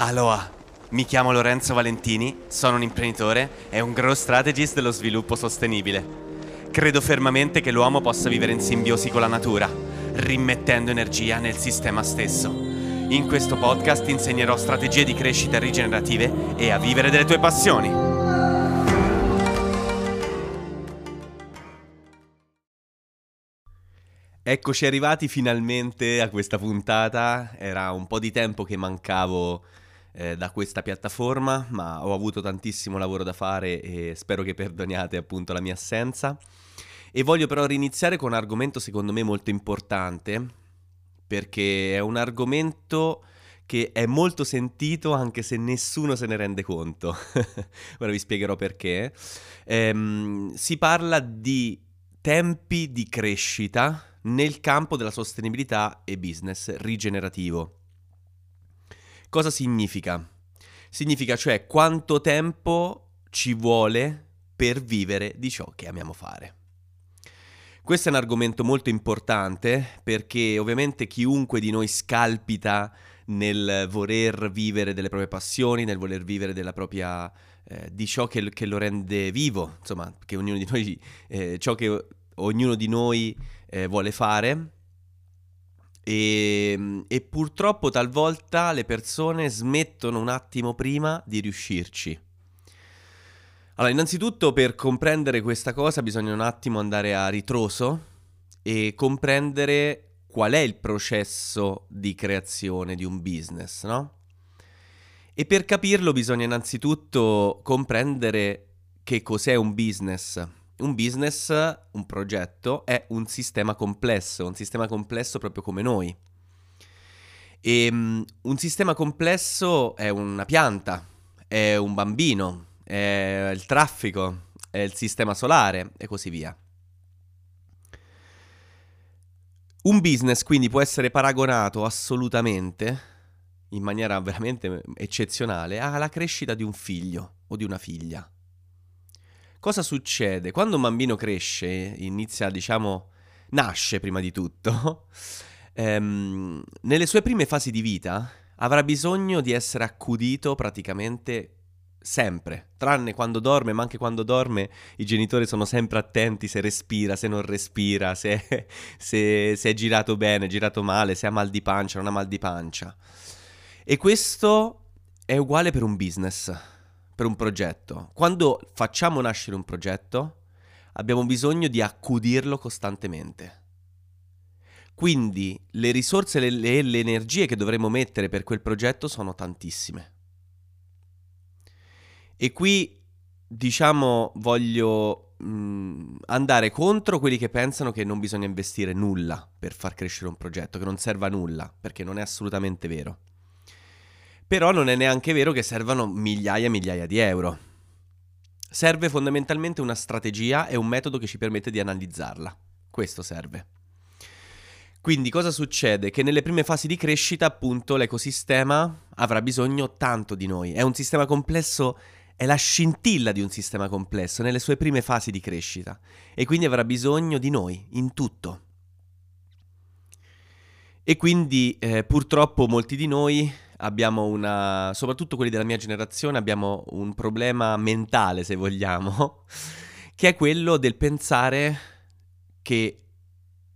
Aloha, mi chiamo Lorenzo Valentini, sono un imprenditore e un growth strategist dello sviluppo sostenibile. Credo fermamente che l'uomo possa vivere in simbiosi con la natura, rimettendo energia nel sistema stesso. In questo podcast insegnerò strategie di crescita rigenerative e a vivere delle tue passioni. Eccoci arrivati finalmente a questa puntata, era un po' di tempo che mancavo eh, da questa piattaforma, ma ho avuto tantissimo lavoro da fare e spero che perdoniate appunto la mia assenza. E voglio però riniziare con un argomento secondo me molto importante, perché è un argomento che è molto sentito anche se nessuno se ne rende conto. Ora vi spiegherò perché. Ehm, si parla di tempi di crescita nel campo della sostenibilità e business rigenerativo. Cosa significa? Significa cioè quanto tempo ci vuole per vivere di ciò che amiamo fare. Questo è un argomento molto importante perché ovviamente chiunque di noi scalpita nel voler vivere delle proprie passioni, nel voler vivere della propria, eh, di ciò che, che, lo rende vivo, insomma, che ognuno di noi, eh, ciò che ognuno di noi eh, vuole fare. E, e purtroppo talvolta le persone smettono un attimo prima di riuscirci. Allora, innanzitutto per comprendere questa cosa bisogna un attimo andare a ritroso e comprendere qual è il processo di creazione di un business, no? E per capirlo bisogna innanzitutto comprendere che cos'è un business. Un business, un progetto, è un sistema complesso, un sistema complesso proprio come noi. E um, un sistema complesso è una pianta, è un bambino, è il traffico, è il sistema solare e così via. Un business quindi può essere paragonato assolutamente, in maniera veramente eccezionale, alla crescita di un figlio o di una figlia. Cosa succede? Quando un bambino cresce, inizia, diciamo, nasce prima di tutto, ehm, nelle sue prime fasi di vita avrà bisogno di essere accudito praticamente sempre, tranne quando dorme, ma anche quando dorme i genitori sono sempre attenti se respira, se non respira, se, se, se è girato bene, girato male, se ha mal di pancia, non ha mal di pancia. E questo è uguale per un business per un progetto. Quando facciamo nascere un progetto, abbiamo bisogno di accudirlo costantemente. Quindi le risorse e le, le, energie che dovremo mettere per quel progetto sono tantissime. E qui, diciamo, voglio mh, mm, andare contro quelli che pensano che non bisogna investire nulla per far crescere un progetto, che non serva a nulla, perché non è assolutamente vero. Però non è neanche vero che servano migliaia e migliaia di euro. Serve fondamentalmente una strategia e un metodo che ci permette di analizzarla. Questo serve. Quindi cosa succede? Che nelle prime fasi di crescita, appunto, l'ecosistema avrà bisogno tanto di noi. È un sistema complesso, è la scintilla di un sistema complesso nelle sue prime fasi di crescita e quindi avrà bisogno di noi in tutto. E quindi eh, purtroppo molti di noi abbiamo una, soprattutto quelli della mia generazione, abbiamo un problema mentale, se vogliamo, che è quello del pensare che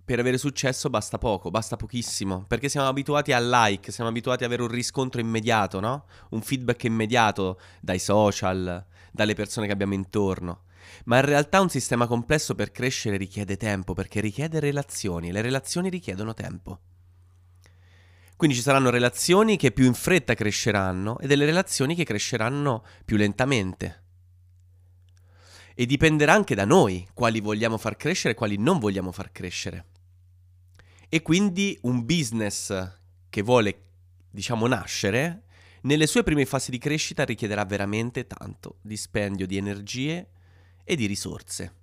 per avere successo basta poco, basta pochissimo, perché siamo abituati al like, siamo abituati ad avere un riscontro immediato, no? Un feedback immediato dai social, dalle persone che abbiamo intorno. Ma in realtà un sistema complesso per crescere richiede tempo, perché richiede relazioni, le relazioni richiedono tempo. Quindi ci saranno relazioni che più in fretta cresceranno e delle relazioni che cresceranno più lentamente. E dipenderà anche da noi quali vogliamo far crescere e quali non vogliamo far crescere. E quindi un business che vuole, diciamo, nascere, nelle sue prime fasi di crescita richiederà veramente tanto dispendio di energie e di risorse.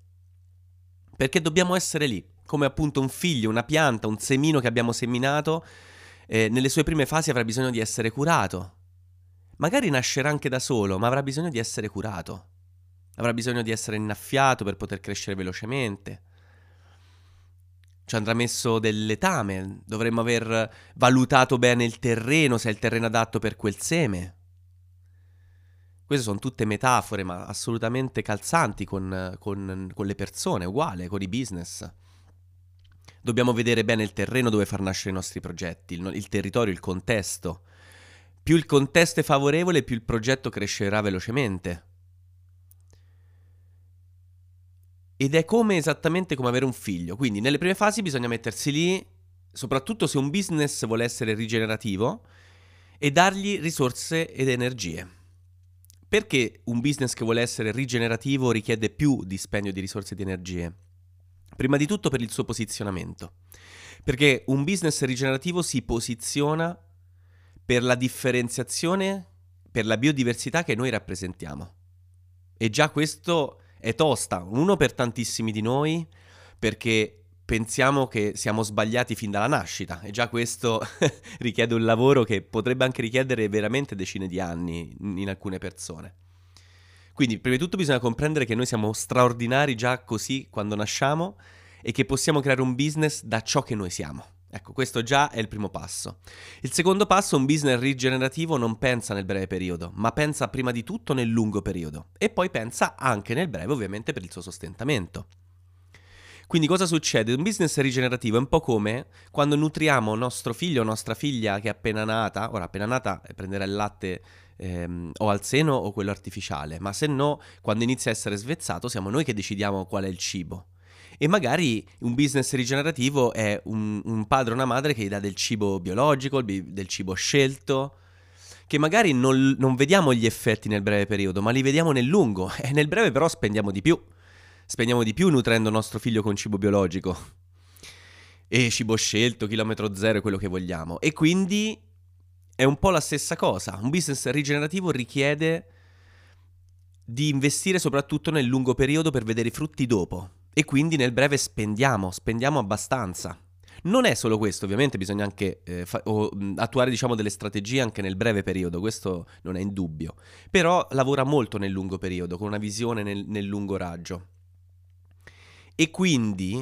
Perché dobbiamo essere lì, come appunto un figlio, una pianta, un semino che abbiamo seminato eh, nelle sue prime fasi avrà bisogno di essere curato. Magari nascerà anche da solo, ma avrà bisogno di essere curato. Avrà bisogno di essere innaffiato per poter crescere velocemente. ci andrà messo del letame, dovremmo aver valutato bene il terreno, se è il terreno adatto per quel seme. Queste sono tutte metafore, ma assolutamente calzanti con, con, con le persone, uguale, con i business. Dobbiamo vedere bene il terreno dove far nascere i nostri progetti, il, il territorio, il contesto. Più il contesto è favorevole, più il progetto crescerà velocemente. Ed è come esattamente come avere un figlio. Quindi nelle prime fasi bisogna mettersi lì, soprattutto se un business vuole essere rigenerativo, e dargli risorse ed energie. Perché un business che vuole essere rigenerativo richiede più dispendio di risorse e di energie? Prima di tutto per il suo posizionamento. Perché un business rigenerativo si posiziona per la differenziazione, per la biodiversità che noi rappresentiamo. E già questo è tosta, uno per tantissimi di noi, perché pensiamo che siamo sbagliati fin dalla nascita e già questo richiede un lavoro che potrebbe anche richiedere veramente decine di anni in alcune persone. Quindi, prima di tutto bisogna comprendere che noi siamo straordinari già così quando nasciamo e che possiamo creare un business da ciò che noi siamo. Ecco, questo già è il primo passo. Il secondo passo, un business rigenerativo non pensa nel breve periodo, ma pensa prima di tutto nel lungo periodo e poi pensa anche nel breve ovviamente per il suo sostentamento. Quindi cosa succede? Un business rigenerativo è un po' come quando nutriamo nostro figlio o nostra figlia che è appena nata, ora appena nata prenderà il latte ehm, o al seno o quello artificiale, ma se no quando inizia a essere svezzato siamo noi che decidiamo qual è il cibo. E magari un business rigenerativo è un, un padre o una madre che gli dà del cibo biologico, del cibo scelto, che magari non, non, vediamo gli effetti nel breve periodo, ma li vediamo nel lungo. E nel breve però spendiamo di più. Spendiamo di più nutrendo nostro figlio con cibo biologico. E cibo scelto, chilometro zero, quello che vogliamo. E quindi è un po' la stessa cosa. Un business rigenerativo richiede di investire soprattutto nel lungo periodo per vedere i frutti dopo e quindi nel breve spendiamo, spendiamo abbastanza. Non è solo questo, ovviamente bisogna anche eh, fa- o, attuare diciamo, delle strategie anche nel breve periodo, questo non è in dubbio, però lavora molto nel lungo periodo, con una visione nel, nel lungo raggio. E quindi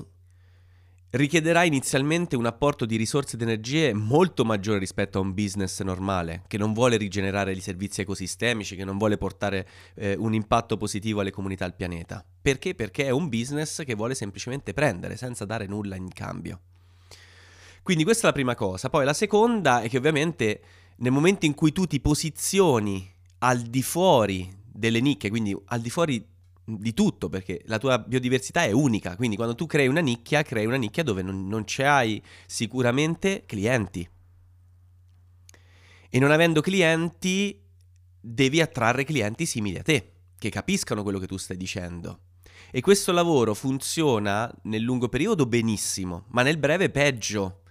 richiederà inizialmente un apporto di risorse ed energie molto maggiore rispetto a un business normale, che non vuole rigenerare i servizi ecosistemici, che non vuole portare eh, un impatto positivo alle comunità al pianeta. Perché? Perché è un business che vuole semplicemente prendere senza dare nulla in cambio. Quindi questa è la prima cosa. Poi la seconda è che ovviamente nel momento in cui tu ti posizioni al di fuori delle nicchie, quindi al di fuori di tutto, perché la tua biodiversità è unica, quindi quando tu crei una nicchia, crei una nicchia dove non, non c'hai sicuramente clienti. E non avendo clienti, devi attrarre clienti simili a te, che capiscano quello che tu stai dicendo. E questo lavoro funziona nel lungo periodo benissimo, ma nel breve peggio.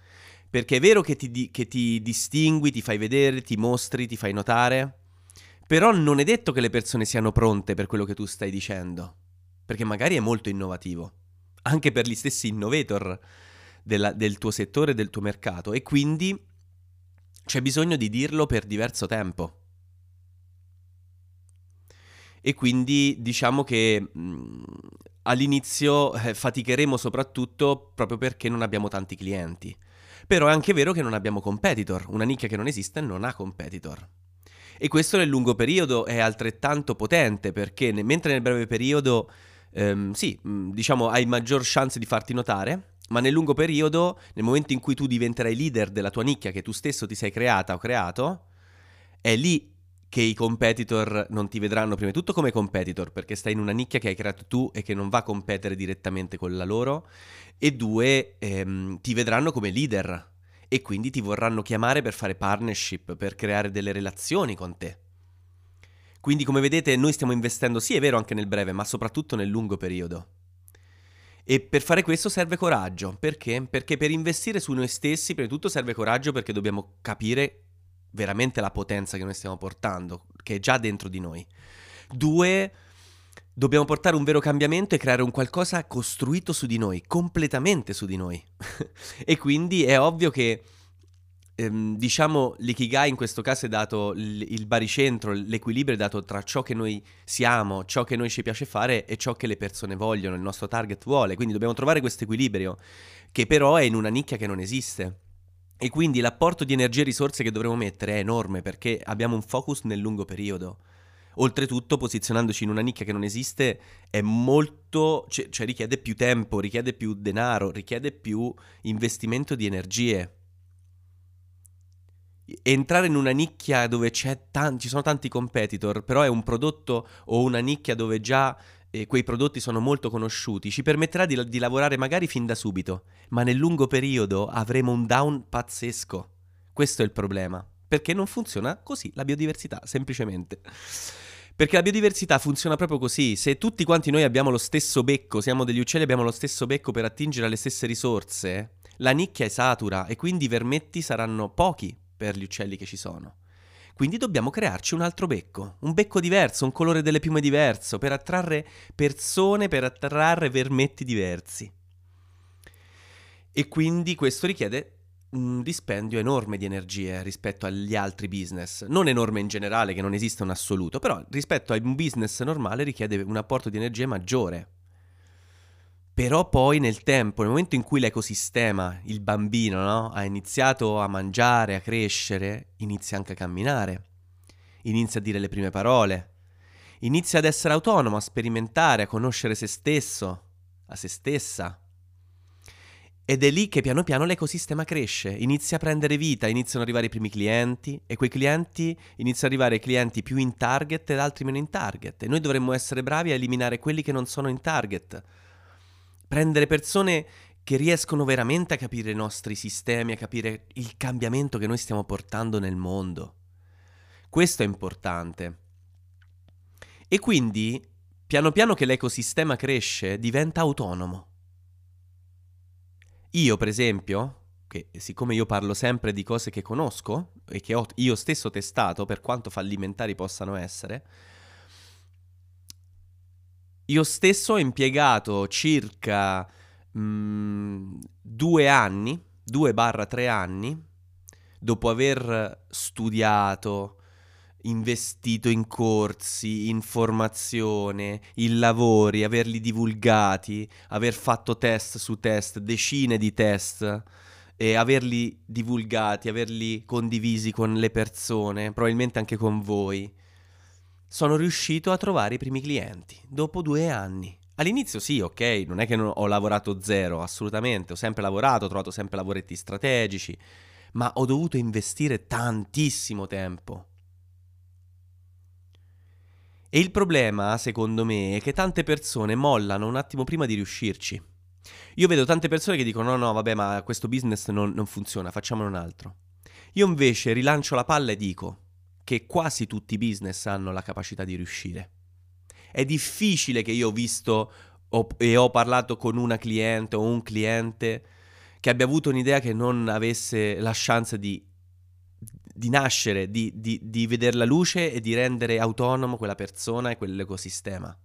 Perché è vero che ti, che ti distingui, ti fai vedere, ti mostri, ti fai notare, però non è detto che le persone siano pronte per quello che tu stai dicendo, perché magari è molto innovativo, anche per gli stessi innovator della, del tuo settore, del tuo mercato, e quindi c'è bisogno di dirlo per diverso tempo. E quindi diciamo che mh, all'inizio eh, faticheremo soprattutto proprio perché non abbiamo tanti clienti. Però è anche vero che non abbiamo competitor, una nicchia che non esiste non ha competitor. E questo nel lungo periodo è altrettanto potente perché ne, mentre nel breve periodo, ehm, sì, mm, diciamo, hai maggior chance di farti notare, ma nel lungo periodo, nel momento in cui tu diventerai leader della tua nicchia che tu stesso ti sei creata o creato, è lì che i competitor non ti vedranno prima di tutto come competitor, perché stai in una nicchia che hai creato tu e che non va a competere direttamente con la loro, e due, ehm, ti vedranno come leader e quindi ti vorranno chiamare per fare partnership, per creare delle relazioni con te. Quindi come vedete noi stiamo investendo, sì è vero anche nel breve, ma soprattutto nel lungo periodo. E per fare questo serve coraggio, perché? Perché per investire su noi stessi, prima di tutto serve coraggio perché dobbiamo capire veramente la potenza che noi stiamo portando, che è già dentro di noi. Due, Dobbiamo portare un vero cambiamento e creare un qualcosa costruito su di noi, completamente su di noi. e quindi è ovvio che ehm, diciamo, l'ikigai in questo caso è dato il, baricentro, l'equilibrio è dato tra ciò che noi siamo, ciò che noi ci piace fare e ciò che le persone vogliono, il nostro target vuole. Quindi dobbiamo trovare questo equilibrio, che però è in una nicchia che non esiste. E quindi l'apporto di energie e risorse che dovremo mettere è enorme perché abbiamo un focus nel lungo periodo. Oltretutto, posizionandoci in una nicchia che non esiste, è molto. cioè, cioè richiede più tempo, richiede più denaro, richiede più investimento di energie entrare in una nicchia dove tan- ci sono tanti competitor, però è un prodotto o una nicchia dove già eh, quei prodotti sono molto conosciuti, ci permetterà di, di, lavorare magari fin da subito, ma nel lungo periodo avremo un down pazzesco. Questo è il problema, perché non funziona così la biodiversità, semplicemente. Perché la biodiversità funziona proprio così, se tutti quanti noi abbiamo lo stesso becco, siamo degli uccelli, abbiamo lo stesso becco per attingere alle stesse risorse, la nicchia è satura e quindi i vermetti saranno pochi per gli uccelli che ci sono. Quindi dobbiamo crearci un altro becco, un becco diverso, un colore delle piume diverso, per attrarre persone, per attrarre vermetti diversi. E quindi questo richiede un dispendio enorme di energie rispetto agli altri business. Non enorme in generale, che non esiste un assoluto, però rispetto a un business normale richiede un apporto di energie maggiore. Però poi nel tempo, nel momento in cui l'ecosistema, il bambino, no, ha iniziato a mangiare, a crescere, inizia anche a camminare, inizia a dire le prime parole, inizia ad essere autonomo, a sperimentare, a conoscere se stesso, a se stessa. Ed è lì che piano piano l'ecosistema cresce, inizia a prendere vita, iniziano ad arrivare i primi clienti e quei clienti iniziano ad arrivare clienti più in target ed altri meno in target. E noi dovremmo essere bravi a eliminare quelli che non sono in target prendere persone che riescono veramente a capire i nostri sistemi, a capire il cambiamento che noi stiamo portando nel mondo. Questo è importante. E quindi, piano piano che l'ecosistema cresce, diventa autonomo. Io, per esempio, che siccome io parlo sempre di cose che conosco e che ho io stesso testato, per quanto fallimentari possano essere, io stesso ho impiegato circa mh, mm, due anni, due barra tre anni, dopo aver studiato, investito in corsi, in formazione, in lavori, averli divulgati, aver fatto test su test, decine di test e averli divulgati, averli condivisi con le persone, probabilmente anche con voi sono riuscito a trovare i primi clienti dopo due anni. All'inizio sì, ok, non è che non ho lavorato zero, assolutamente, ho sempre lavorato, ho trovato sempre lavoretti strategici, ma ho dovuto investire tantissimo tempo. E il problema, secondo me, è che tante persone mollano un attimo prima di riuscirci. Io vedo tante persone che dicono no, no, vabbè, ma questo business non, non funziona, facciamone un altro. Io invece rilancio la palla e dico, che quasi tutti i business hanno la capacità di riuscire. È difficile che io ho visto ho, e ho parlato con una cliente o un cliente che abbia avuto un'idea che non avesse la chance di, di nascere, di, di, di vedere la luce e di rendere autonomo quella persona e quell'ecosistema.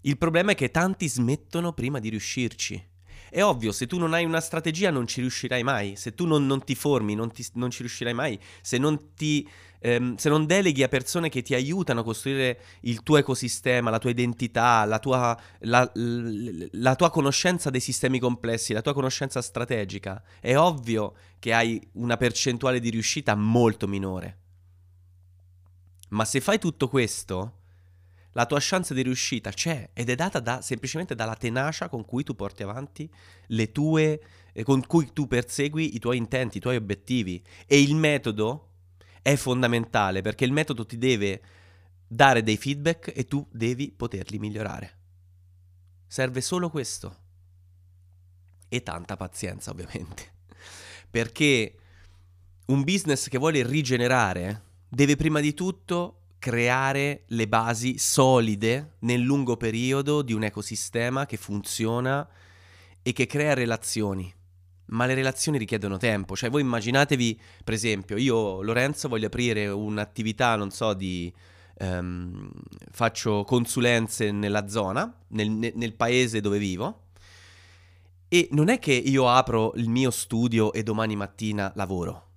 Il problema è che tanti smettono prima di riuscirci. È ovvio, se tu non hai una strategia non ci riuscirai mai, se tu non, non ti formi non, ti, non, ci riuscirai mai, se non, ti, ehm, se non deleghi a persone che ti aiutano a costruire il tuo ecosistema, la tua identità, la tua, la, la, tua conoscenza dei sistemi complessi, la tua conoscenza strategica, è ovvio che hai una percentuale di riuscita molto minore. Ma se fai tutto questo, la tua chance di riuscita c'è ed è data da, semplicemente dalla tenacia con cui tu porti avanti le tue, eh, con cui tu persegui i tuoi intenti, i tuoi obiettivi. E il metodo è fondamentale perché il metodo ti deve dare dei feedback e tu devi poterli migliorare. Serve solo questo. E tanta pazienza, ovviamente. Perché un business che vuole rigenerare deve prima di tutto creare le basi solide nel lungo periodo di un ecosistema che funziona e che crea relazioni. Ma le relazioni richiedono tempo, cioè voi immaginatevi, per esempio, io Lorenzo voglio aprire un'attività, non so, di... Um, faccio consulenze nella zona, nel, nel paese dove vivo, E non è che io apro il mio studio e domani mattina lavoro.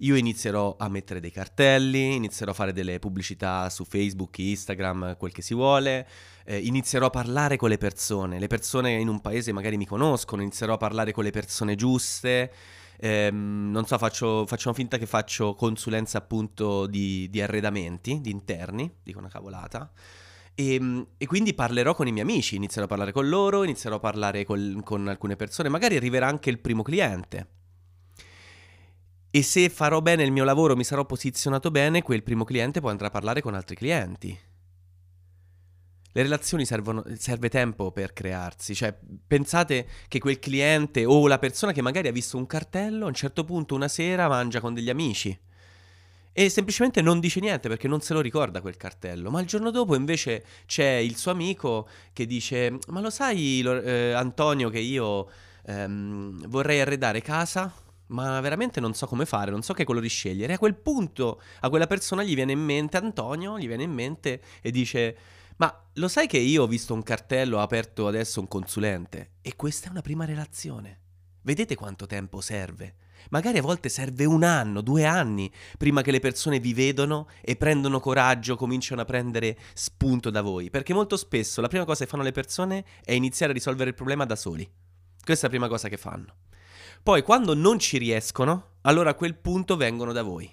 Io inizierò a mettere dei cartelli, inizierò a fare delle pubblicità su Facebook, Instagram, quel che si vuole, eh, inizierò a parlare con le persone, le persone in un paese magari mi conoscono, inizierò a parlare con le persone giuste, eh, non so, faccio, facciamo finta che faccio consulenza appunto di, di arredamenti, di interni, dico una cavolata. E, ehm, e, quindi parlerò con i miei amici, inizierò a parlare con loro, inizierò a parlare col, con alcune persone, magari arriverà anche il primo cliente. E se farò bene il mio lavoro, mi sarò posizionato bene, quel primo cliente può andare a parlare con altri clienti. Le relazioni servono, serve tempo per crearsi, cioè pensate che quel cliente o la persona che magari ha visto un cartello a un certo punto una sera mangia con degli amici e semplicemente non dice niente perché non se lo ricorda quel cartello, ma il giorno dopo invece c'è il suo amico che dice ma lo sai eh, Antonio che io ehm, vorrei arredare casa? Ma veramente non so come fare, non so che colori scegliere. A quel punto a quella persona gli viene in mente, Antonio, gli viene in mente e dice ma lo sai che io ho visto un cartello, aperto adesso un consulente e questa è una prima relazione. Vedete quanto tempo serve? Magari a volte serve un anno, due anni, prima che le persone vi vedono e prendono coraggio, cominciano a prendere spunto da voi. Perché molto spesso la prima cosa che fanno le persone è iniziare a risolvere il problema da soli. Questa è la prima cosa che fanno. Poi quando non ci riescono, allora a quel punto vengono da voi.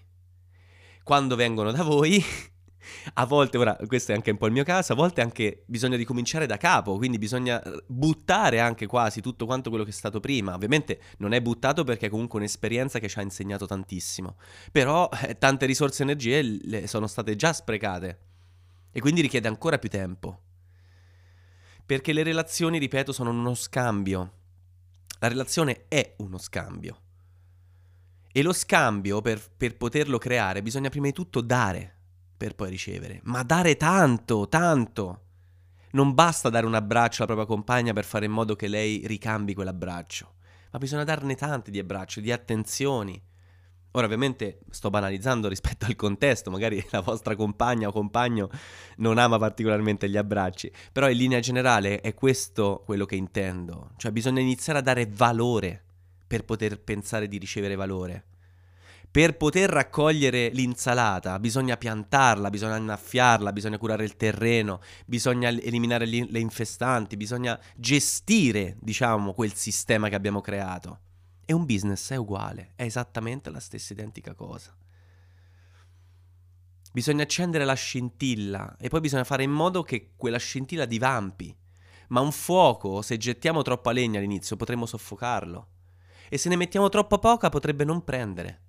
Quando vengono da voi, a volte, ora questo è anche un po' il mio caso, a volte anche bisogna ricominciare da capo, quindi bisogna eh, buttare anche quasi tutto quanto quello che è stato prima. Ovviamente non è buttato perché è comunque un'esperienza che ci ha insegnato tantissimo, però eh, tante risorse e energie sono state già sprecate e quindi richiede ancora più tempo. Perché le relazioni, ripeto, sono uno scambio. La relazione è uno scambio. E lo scambio, per, per poterlo creare, bisogna prima di tutto dare per poi ricevere, ma dare tanto, tanto. Non basta dare un abbraccio alla propria compagna per fare in modo che lei ricambi quell'abbraccio, ma bisogna darne tanti di abbracci, di attenzioni. Ora ovviamente sto banalizzando rispetto al contesto, magari la vostra compagna o compagno non ama particolarmente gli abbracci, però in linea generale è questo quello che intendo, cioè bisogna iniziare a dare valore per poter pensare di ricevere valore. Per poter raccogliere l'insalata bisogna piantarla, bisogna annaffiarla, bisogna curare il terreno, bisogna eliminare le infestanti, bisogna gestire, diciamo, quel sistema che abbiamo creato. E un business è uguale, è esattamente la stessa identica cosa. Bisogna accendere la scintilla e poi bisogna fare in modo che quella scintilla divampi. Ma un fuoco, se gettiamo troppa legna all'inizio, potremmo soffocarlo. E se ne mettiamo troppa poca, potrebbe non prendere.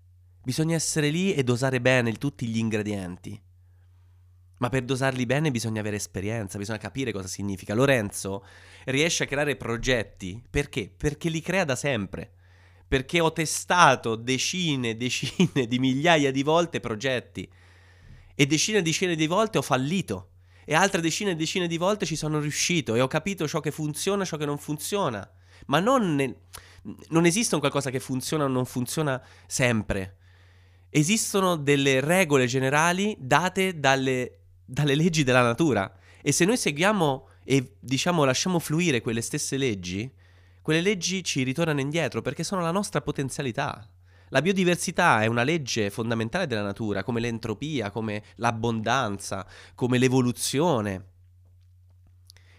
Bisogna essere lì e dosare bene tutti gli ingredienti. Ma per dosarli bene bisogna avere esperienza, bisogna capire cosa significa. Lorenzo riesce a creare progetti perché? Perché li crea da sempre. Perché ho testato decine e decine di migliaia di volte progetti. E decine e decine di volte ho fallito. E altre decine e decine di volte ci sono riuscito. E ho capito ciò che funziona ciò che non funziona. Ma non, nel... non esiste un qualcosa che funziona o non funziona sempre. Esistono delle regole generali date dalle, dalle leggi della natura. E se noi seguiamo e diciamo lasciamo fluire quelle stesse leggi, quelle leggi ci ritornano indietro perché sono la nostra potenzialità. La biodiversità è una legge fondamentale della natura, come l'entropia, come l'abbondanza, come l'evoluzione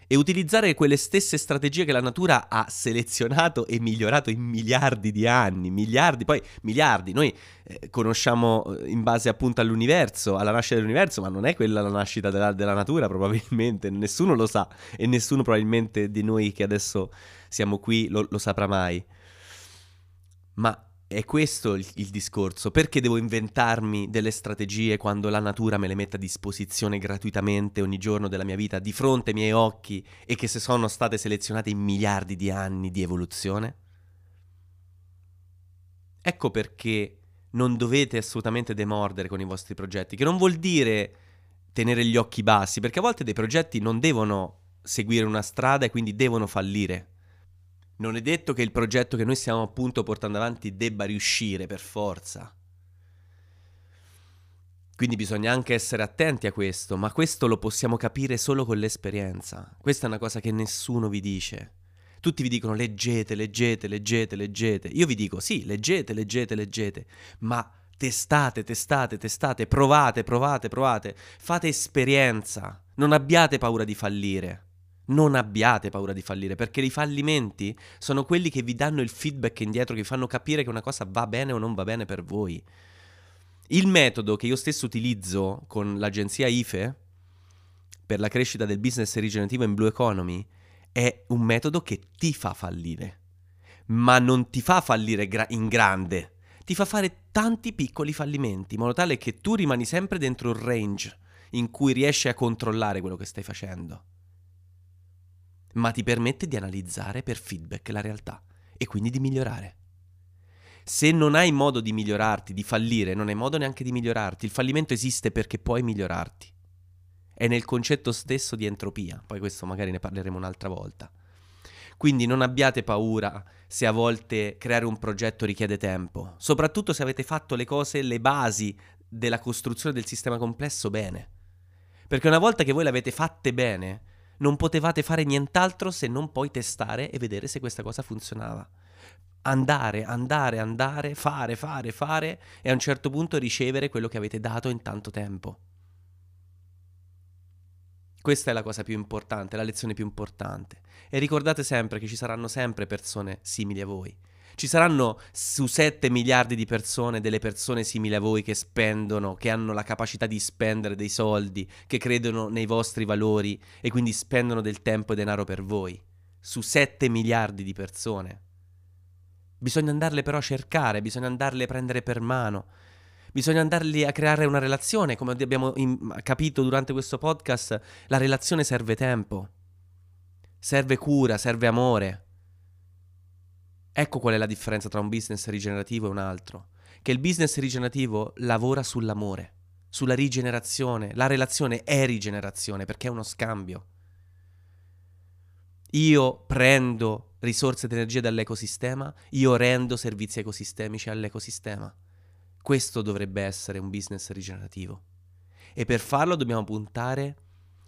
e utilizzare quelle stesse strategie che la natura ha selezionato e migliorato in miliardi di anni, miliardi, poi miliardi, noi eh, conosciamo eh, in base appunto all'universo, alla nascita dell'universo, ma non è quella la nascita della, della natura probabilmente, nessuno lo sa e nessuno probabilmente di noi che adesso siamo qui lo, lo saprà mai. Ma è questo il, il, discorso. Perché devo inventarmi delle strategie quando la natura me le mette a disposizione gratuitamente ogni giorno della mia vita di fronte ai miei occhi e che se sono state selezionate in miliardi di anni di evoluzione? Ecco perché non dovete assolutamente demordere con i vostri progetti, che non vuol dire tenere gli occhi bassi, perché a volte dei progetti non devono seguire una strada e quindi devono fallire non è detto che il progetto che noi stiamo appunto portando avanti debba riuscire per forza. Quindi bisogna anche essere attenti a questo, ma questo lo possiamo capire solo con l'esperienza. Questa è una cosa che nessuno vi dice. Tutti vi dicono leggete, leggete, leggete, leggete. Io vi dico sì, leggete, leggete, leggete, ma testate, testate, testate, provate, provate, provate, fate esperienza, non abbiate paura di fallire. Non abbiate paura di fallire, perché i fallimenti sono quelli che vi danno il feedback indietro, che vi fanno capire che una cosa va bene o non va bene per voi. Il metodo che io stesso utilizzo con l'agenzia IFE per la crescita del business rigenerativo in Blue Economy è un metodo che ti fa fallire, ma non ti fa fallire gra- in grande, ti fa fare tanti piccoli fallimenti, in modo tale che tu rimani sempre dentro il range in cui riesci a controllare quello che stai facendo ma ti permette di analizzare per feedback la realtà e quindi di migliorare. Se non hai modo di migliorarti, di fallire, non hai modo neanche di migliorarti. Il fallimento esiste perché puoi migliorarti. È nel concetto stesso di entropia, poi questo magari ne parleremo un'altra volta. Quindi non abbiate paura se a volte creare un progetto richiede tempo, soprattutto se avete fatto le cose, le basi della costruzione del sistema complesso bene. Perché una volta che voi l'avete fatte bene, non potevate fare nient'altro se non poi testare e vedere se questa cosa funzionava. Andare, andare, andare, fare, fare, fare e a un certo punto ricevere quello che avete dato in tanto tempo. Questa è la cosa più importante, la lezione più importante. E ricordate sempre che ci saranno sempre persone simili a voi. Ci saranno su 7 miliardi di persone delle persone simili a voi che spendono, che hanno la capacità di spendere dei soldi, che credono nei vostri valori e quindi spendono del tempo e denaro per voi. Su 7 miliardi di persone. Bisogna andarle però a cercare, bisogna andarle a prendere per mano. Bisogna andarli a creare una relazione, come abbiamo in- capito durante questo podcast, la relazione serve tempo, serve cura, serve amore. Ecco qual è la differenza tra un business rigenerativo e un altro. Che il business rigenerativo lavora sull'amore, sulla rigenerazione. La relazione è rigenerazione perché è uno scambio. Io prendo risorse ed energie dall'ecosistema, io rendo servizi ecosistemici all'ecosistema. Questo dovrebbe essere un business rigenerativo. E per farlo dobbiamo puntare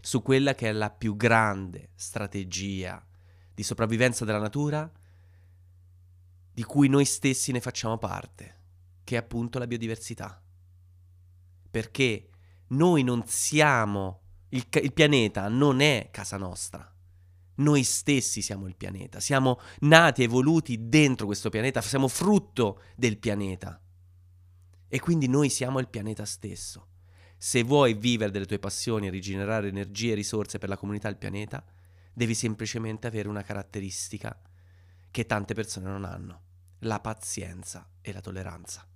su quella che è la più grande strategia di sopravvivenza della natura di cui noi stessi ne facciamo parte, che è appunto la biodiversità. Perché noi non siamo, il, il pianeta non è casa nostra. Noi stessi siamo il pianeta, siamo nati, evoluti dentro questo pianeta, siamo frutto del pianeta. E quindi noi siamo il pianeta stesso. Se vuoi vivere delle tue passioni e rigenerare energie e risorse per la comunità e il pianeta, devi semplicemente avere una caratteristica che tante persone non hanno la pazienza e la tolleranza.